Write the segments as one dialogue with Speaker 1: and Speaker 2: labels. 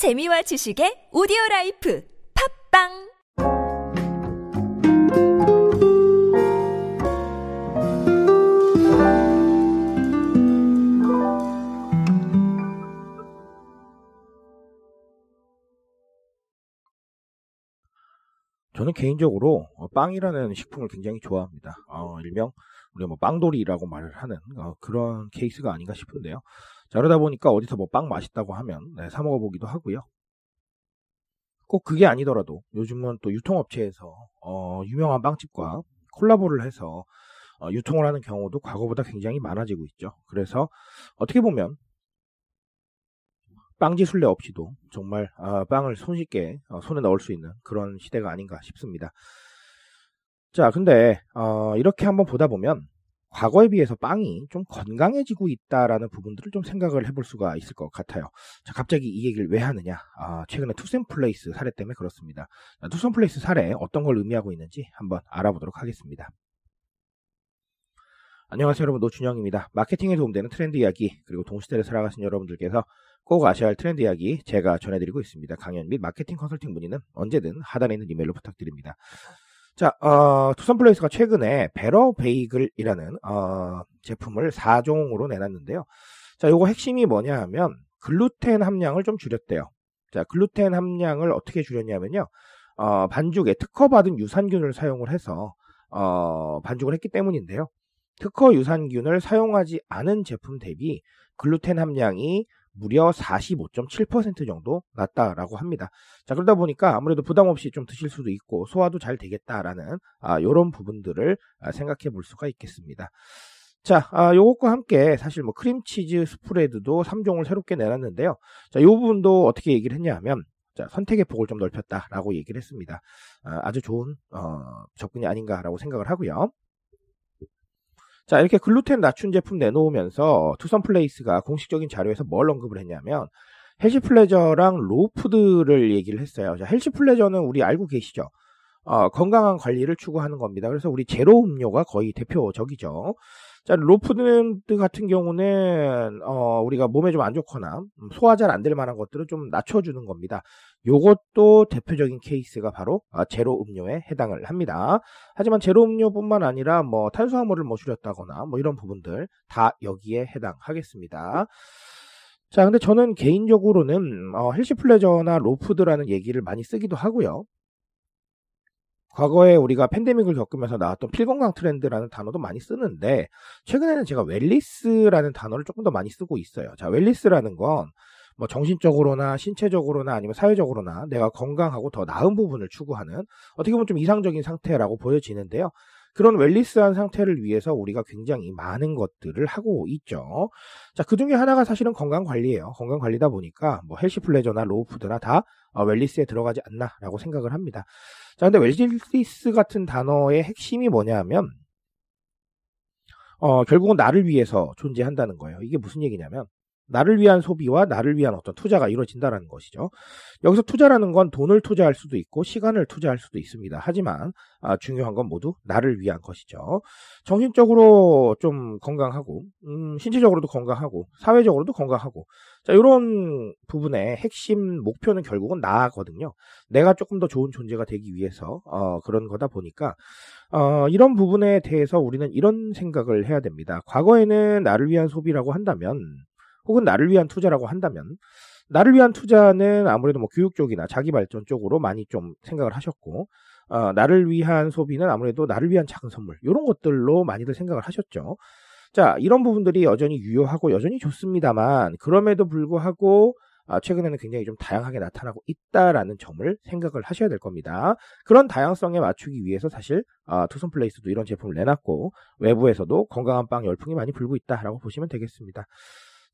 Speaker 1: 재미와 지식의 오디오 라이프. 팟빵
Speaker 2: 저는 개인적으로 어, 빵이라는 식품을 굉장히 좋아합니다. 어, 일명 우리가 뭐 빵돌이라고 말을 하는 어, 그런 케이스가 아닌가 싶은데요. 자, 그러다 보니까 어디서 뭐 빵 맛있다고 하면 네, 사 먹어보기도 하고요. 꼭 그게 아니더라도 요즘은 또 유통업체에서 어, 유명한 빵집과 콜라보를 해서 어, 유통을 하는 경우도 과거보다 굉장히 많아지고 있죠. 그래서 어떻게 보면 빵지 순례 없이도 정말 아, 빵을 손쉽게 어, 손에 넣을 수 있는 그런 시대가 아닌가 싶습니다. 자, 근데 어, 이렇게 한번 보다 보면 과거에 비해서 빵이 좀 건강해지고 있다라는 부분들을 좀 생각을 해볼 수가 있을 것 같아요. 자, 갑자기 이 얘기를 왜 하느냐? 아, 최근에 투썸플레이스 사례 때문에 그렇습니다. 투썸플레이스 사례 어떤 걸 의미하고 있는지 한번 알아보도록 하겠습니다. 안녕하세요 여러분 노준영입니다. 마케팅에 도움되는 트렌드 이야기 그리고 동시대를 살아가신 여러분들께서 꼭 아셔야 할 트렌드 이야기 제가 전해드리고 있습니다. 강연 및 마케팅 컨설팅 문의는 언제든 하단에 있는 이메일로 부탁드립니다. 자, 어, 투썸플레이스가 최근에 베러 베이글이라는 어, 제품을 4종으로 내놨는데요. 자, 요거 핵심이 뭐냐 하면 글루텐 함량을 좀 줄였대요. 자, 글루텐 함량을 어떻게 줄였냐면요. 어, 반죽에 특허받은 유산균을 사용을 해서 어, 반죽을 했기 때문인데요. 특허 유산균을 사용하지 않은 제품 대비 글루텐 함량이 무려 45.7% 정도 낮다라고 합니다. 자, 그러다 보니까 아무래도 부담 없이 좀 드실 수도 있고 소화도 잘 되겠다라는 아, 이런 부분들을 아, 생각해 볼 수가 있겠습니다. 자, 아, 요것과 함께 사실 뭐 크림치즈 스프레드도 3종을 새롭게 내놨는데요. 자, 요 부분도 어떻게 얘기를 했냐 하면 자, 선택의 폭을 좀 넓혔다라고 얘기를 했습니다. 아, 주 좋은 어, 접근이 아닌가라고 생각을 하고요. 자, 이렇게 글루텐 낮춘 제품 내놓으면서 투썸 플레이스가 공식적인 자료에서 뭘 언급을 했냐면 healthy pleasure랑 low food를 얘기를 했어요. 자, healthy pleasure는 우리 알고 계시죠? 어, 건강한 관리를 추구하는 겁니다. 그래서 우리 제로 음료가 거의 대표적이죠. 자, low food 같은 경우는 어, 우리가 몸에 좀 안 좋거나 소화 잘 안 될 만한 것들을 좀 낮춰주는 겁니다. 요것도 대표적인 케이스가 바로 아, 제로 음료에 해당을 합니다. 하지만 제로 음료뿐만 아니라 뭐 탄수화물을 뭐 줄였다거나 뭐 이런 부분들 다 여기에 해당하겠습니다. 자, 근데 저는 개인적으로는 어, healthy pleasure나 low food라는 얘기를 많이 쓰기도 하고요. 과거에 우리가 팬데믹을 겪으면서 나왔던 필건강 트렌드라는 단어도 많이 쓰는데 최근에는 제가 wellness라는 단어를 조금 더 많이 쓰고 있어요. 자, wellness라는 건 뭐 정신적으로나 신체적으로나 아니면 사회적으로나 내가 건강하고 더 나은 부분을 추구하는 어떻게 보면 좀 이상적인 상태라고 보여지는데요. 그런 wellness한 상태를 위해서 우리가 굉장히 많은 것들을 하고 있죠. 자, 그 중에 하나가 사실은 건강 관리예요. 건강 관리다 보니까 뭐 healthy pleasure나 low food나 다 어, wellness에 들어가지 않나라고 생각을 합니다. 자, 근데 wellness 같은 단어의 핵심이 뭐냐 하면 어, 결국은 나를 위해서 존재한다는 거예요. 이게 무슨 얘기냐면 나를 위한 소비와 나를 위한 어떤 투자가 이루어진다라는 것이죠. 여기서 투자라는 건 돈을 투자할 수도 있고 시간을 투자할 수도 있습니다. 하지만 아, 중요한 건 모두 나를 위한 것이죠. 정신적으로 좀 건강하고 음, 신체적으로도 건강하고 사회적으로도 건강하고 자 이런 부분의 핵심 목표는 결국은 나거든요. 내가 조금 더 좋은 존재가 되기 위해서 어, 그런 거다 보니까 어, 이런 부분에 대해서 우리는 이런 생각을 해야 됩니다. 과거에는 나를 위한 소비라고 한다면 혹은 나를 위한 투자라고 한다면 나를 위한 투자는 아무래도 뭐 교육 쪽이나 자기 발전 쪽으로 많이 좀 생각을 하셨고 어, 나를 위한 소비는 아무래도 나를 위한 작은 선물 이런 것들로 많이들 생각을 하셨죠. 자 이런 부분들이 여전히 유효하고 여전히 좋습니다만 그럼에도 불구하고 아, 최근에는 굉장히 좀 다양하게 나타나고 있다라는 점을 생각을 하셔야 될 겁니다. 그런 다양성에 맞추기 위해서 사실 아, 투썸 플레이스도 이런 제품을 내놨고 외부에서도 건강한 빵 열풍이 많이 불고 있다라고 보시면 되겠습니다.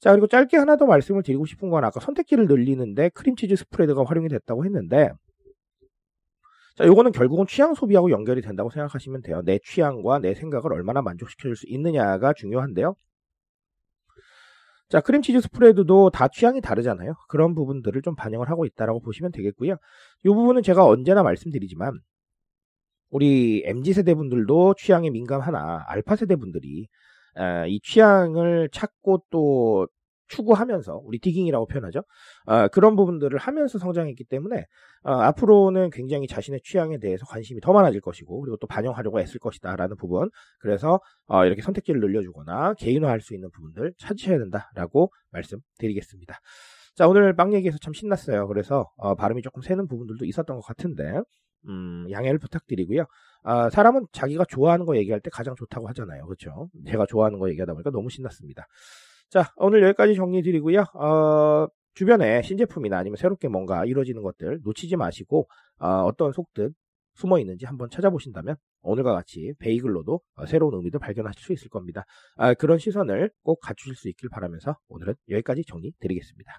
Speaker 2: 자, 그리고 짧게 하나 더 말씀을 드리고 싶은 건 아까 선택지를 늘리는데 크림치즈 스프레드가 활용이 됐다고 했는데 자, 요거는 결국은 취향 소비하고 연결이 된다고 생각하시면 돼요. 내 취향과 내 생각을 얼마나 만족시켜줄 수 있느냐가 중요한데요. 자, 크림치즈 스프레드도 다 취향이 다르잖아요. 그런 부분들을 좀 반영을 하고 있다라고 보시면 되겠고요. 이 부분은 제가 언제나 말씀드리지만 우리 MZ 세대 분들도 취향에 민감하나 알파 세대 분들이 이 취향을 찾고 또 추구하면서 우리 디깅이라고 표현하죠. 어, 그런 부분들을 하면서 성장했기 때문에 어, 앞으로는 굉장히 자신의 취향에 대해서 관심이 더 많아질 것이고 그리고 또 반영하려고 애쓸 것이다라는 부분. 그래서 어, 이렇게 선택지를 늘려주거나 개인화할 수 있는 부분들 찾으셔야 된다라고 말씀드리겠습니다. 자 오늘 빵 얘기해서 참 신났어요. 그래서 어, 발음이 조금 새는 부분들도 있었던 것 같은데 음, 양해를 부탁드리고요. 아, 사람은 자기가 좋아하는 거 얘기할 때 가장 좋다고 하잖아요. 그렇죠? 제가 좋아하는 거 얘기하다 보니까 너무 신났습니다. 자, 오늘 여기까지 정리 드리고요. 어, 주변에 신제품이나 아니면 새롭게 뭔가 이루어지는 것들 놓치지 마시고 어, 떤 속뜻 숨어 있는지 한번 찾아보신다면 오늘과 같이 베이글로도 어, 새로운 의미도 발견하실 수 있을 겁니다. 아, 그런 시선을 꼭 갖추실 수 있길 바라면서 오늘은 여기까지 정리 드리겠습니다.